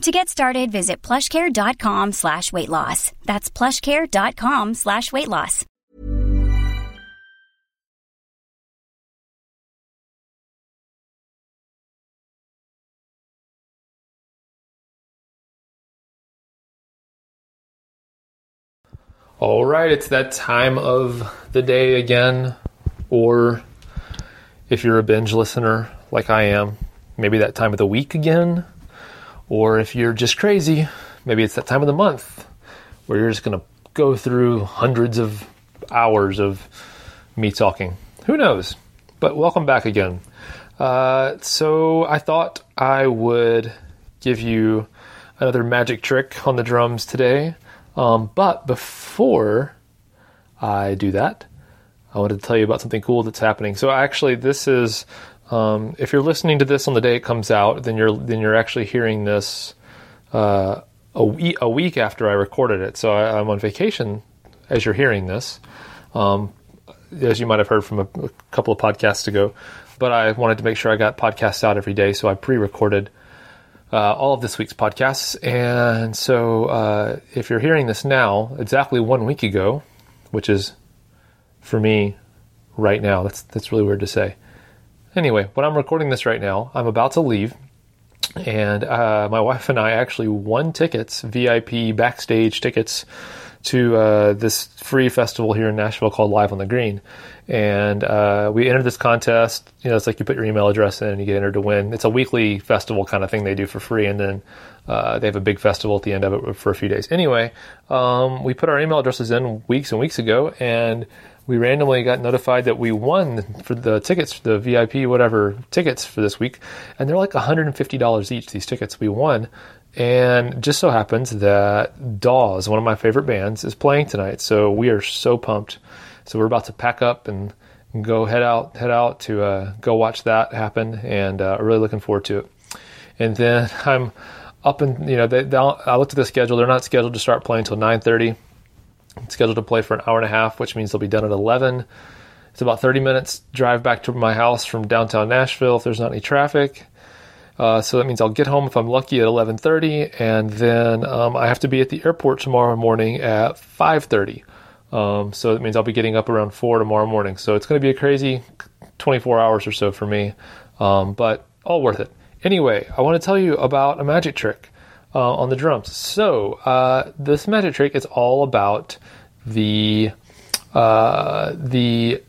To get started, visit plushcare.com slash weight loss. That's plushcare.com slash weight loss. All right, it's that time of the day again. Or if you're a binge listener like I am, maybe that time of the week again. Or if you're just crazy, maybe it's that time of the month where you're just going to go through hundreds of hours of me talking. Who knows? But welcome back again. Uh, so I thought I would give you another magic trick on the drums today. Um, but before I do that, I wanted to tell you about something cool that's happening. So actually, this is um, if you're listening to this on the day it comes out, then you're then you're actually hearing this uh, a, week, a week after I recorded it. So I, am on vacation as you're hearing this, um, as you might have heard from a, a, couple of podcasts ago. But I wanted to make sure I got podcasts out every day, so I pre-recorded uh, all of this week's podcasts. And so, uh, if you're hearing this now, exactly one week ago, which is for me right now, that's that's really weird to say. Anyway, when I'm recording this right now, I'm about to leave, and uh, my wife and I actually won tickets, VIP backstage tickets, to uh, this free festival here in Nashville called Live on the Green. And uh, we entered this contest. You know, it's like you put your email address in and you get entered to win. It's a weekly festival kind of thing they do for free, and then uh, they have a big festival at the end of it for a few days. Anyway, um, we put our email addresses in weeks and weeks ago, and we randomly got notified that we won for the tickets, the VIP, whatever tickets for this week, and they're like $150 each. These tickets we won, and just so happens that Dawes, one of my favorite bands, is playing tonight. So we are so pumped. So we're about to pack up and go head out, head out to uh, go watch that happen, and uh, really looking forward to it. And then I'm up and you know they, I looked at the schedule. They're not scheduled to start playing until 9:30 scheduled to play for an hour and a half, which means they'll be done at 11. It's about 30 minutes drive back to my house from downtown Nashville if there's not any traffic. Uh, so that means I'll get home if I'm lucky at 11:30, and then um, I have to be at the airport tomorrow morning at 5:30. Um, so that means I'll be getting up around four tomorrow morning. So it's going to be a crazy 24 hours or so for me, um, but all worth it. Anyway, I want to tell you about a magic trick uh, on the drums. So uh, this magic trick is all about the uh, the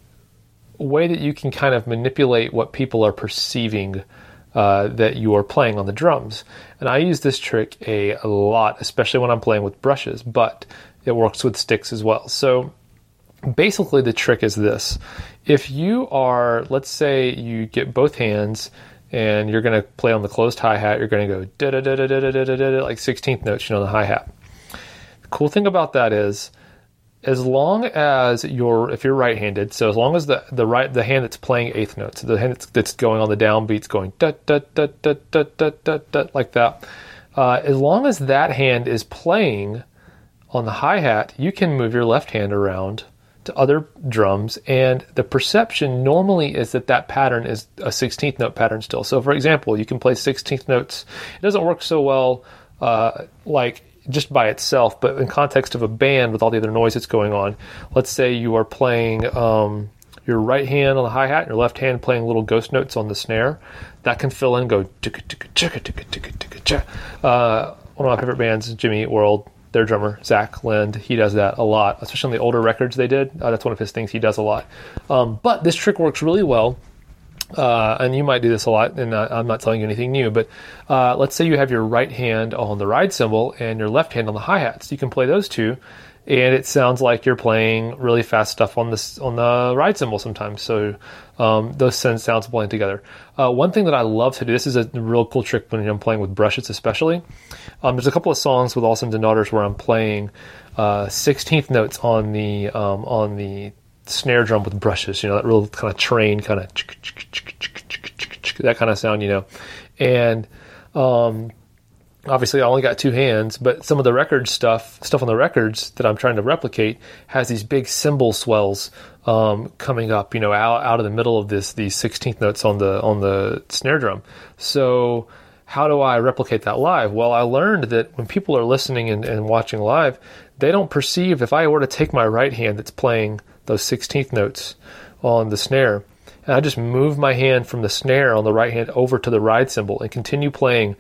way that you can kind of manipulate what people are perceiving uh, that you are playing on the drums. And I use this trick a, a lot, especially when I'm playing with brushes, but it works with sticks as well. So basically, the trick is this: if you are, let's say, you get both hands and you're going to play on the closed hi hat. You're going to go da da da da da da da da like 16th notes, you know, the hi hat. The cool thing about that is, as long as you're if you're right-handed, so as long as the the right the hand that's playing eighth notes, the hand that's, that's going on the downbeats, going da da da da da da da da like that. Uh, as long as that hand is playing on the hi hat, you can move your left hand around to other drums, and the perception normally is that that pattern is a 16th note pattern still. So, for example, you can play 16th notes. It doesn't work so well uh, like just by itself, but in context of a band with all the other noise that's going on. Let's say you are playing um, your right hand on the hi hat, and your left hand playing little ghost notes on the snare. That can fill in, go. Uh, one of my favorite bands, Jimmy Eat World, their drummer Zach Lind, he does that a lot, especially on the older records they did. Uh, that's one of his things he does a lot. Um, but this trick works really well. Uh, and you might do this a lot, and uh, I'm not telling you anything new, but uh, let's say you have your right hand on the ride cymbal and your left hand on the hi hats. You can play those two, and it sounds like you're playing really fast stuff on this on the ride cymbal sometimes. So um, those sounds blend together. Uh, one thing that I love to do, this is a real cool trick when I'm playing with brushes, especially. Um, there's a couple of songs with All Sons and Daughters where I'm playing uh, 16th notes on the um, on the snare drum with brushes. You know that real kind of train kind of that kind of sound. You know, and um, obviously I only got two hands, but some of the record stuff, stuff on the records that I'm trying to replicate, has these big cymbal swells um, coming up, you know, out, out of the middle of this these 16th notes on the on the snare drum. So how do I replicate that live? Well, I learned that when people are listening and, and watching live, they don't perceive if I were to take my right hand that's playing those 16th notes on the snare, and I just move my hand from the snare on the right hand over to the ride cymbal and continue playing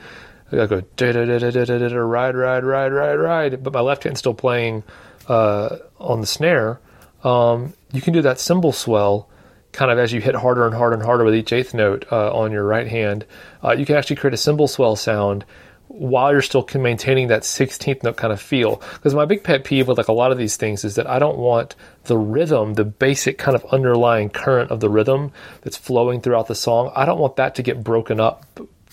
I go da da da da da da ride ride ride ride ride, but my left hand's still playing uh, on the snare. Um, you can do that cymbal swell kind of as you hit harder and harder and harder with each eighth note uh, on your right hand. Uh, you can actually create a cymbal swell sound while you're still maintaining that 16th note kind of feel. Because my big pet peeve with like a lot of these things is that I don't want the rhythm, the basic kind of underlying current of the rhythm that's flowing throughout the song. I don't want that to get broken up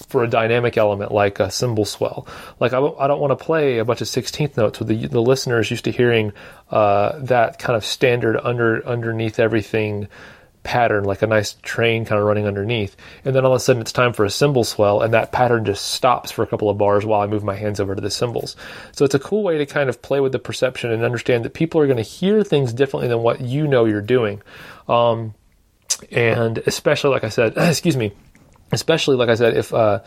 for a dynamic element like a cymbal swell. Like I, I don't want to play a bunch of 16th notes with the, the listeners used to hearing uh, that kind of standard under underneath everything pattern, like a nice train kind of running underneath. And then all of a sudden it's time for a cymbal swell, and that pattern just stops for a couple of bars while I move my hands over to the cymbals. So it's a cool way to kind of play with the perception and understand that people are going to hear things differently than what you know you're doing. Um, and especially, like I said, excuse me, especially like I said, if uh,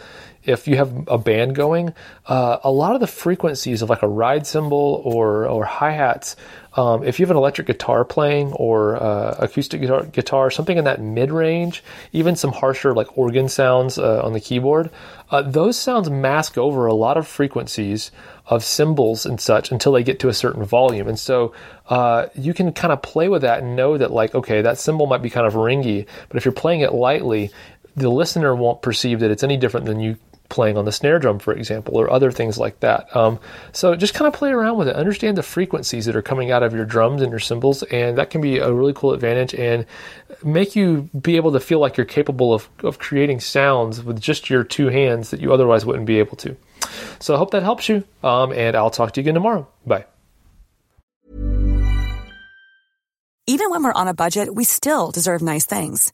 if you have a band going, uh, a lot of the frequencies of like a ride cymbal or or hi hats, um, if you have an electric guitar playing or uh, acoustic guitar, guitar, something in that mid range, even some harsher like organ sounds uh, on the keyboard, uh, those sounds mask over a lot of frequencies of cymbals and such until they get to a certain volume. And so uh, you can kind of play with that and know that, like, okay, that cymbal might be kind of ringy, but if you're playing it lightly, the listener won't perceive that it's any different than you playing on the snare drum, for example, or other things like that. Um, so just kind of play around with it. Understand the frequencies that are coming out of your drums and your cymbals, and that can be a really cool advantage and make you be able to feel like you're capable of, of creating sounds with just your two hands that you otherwise wouldn't be able to. So I hope that helps you, um, and I'll talk to you again tomorrow. Bye. Even when we're on a budget, we still deserve nice things.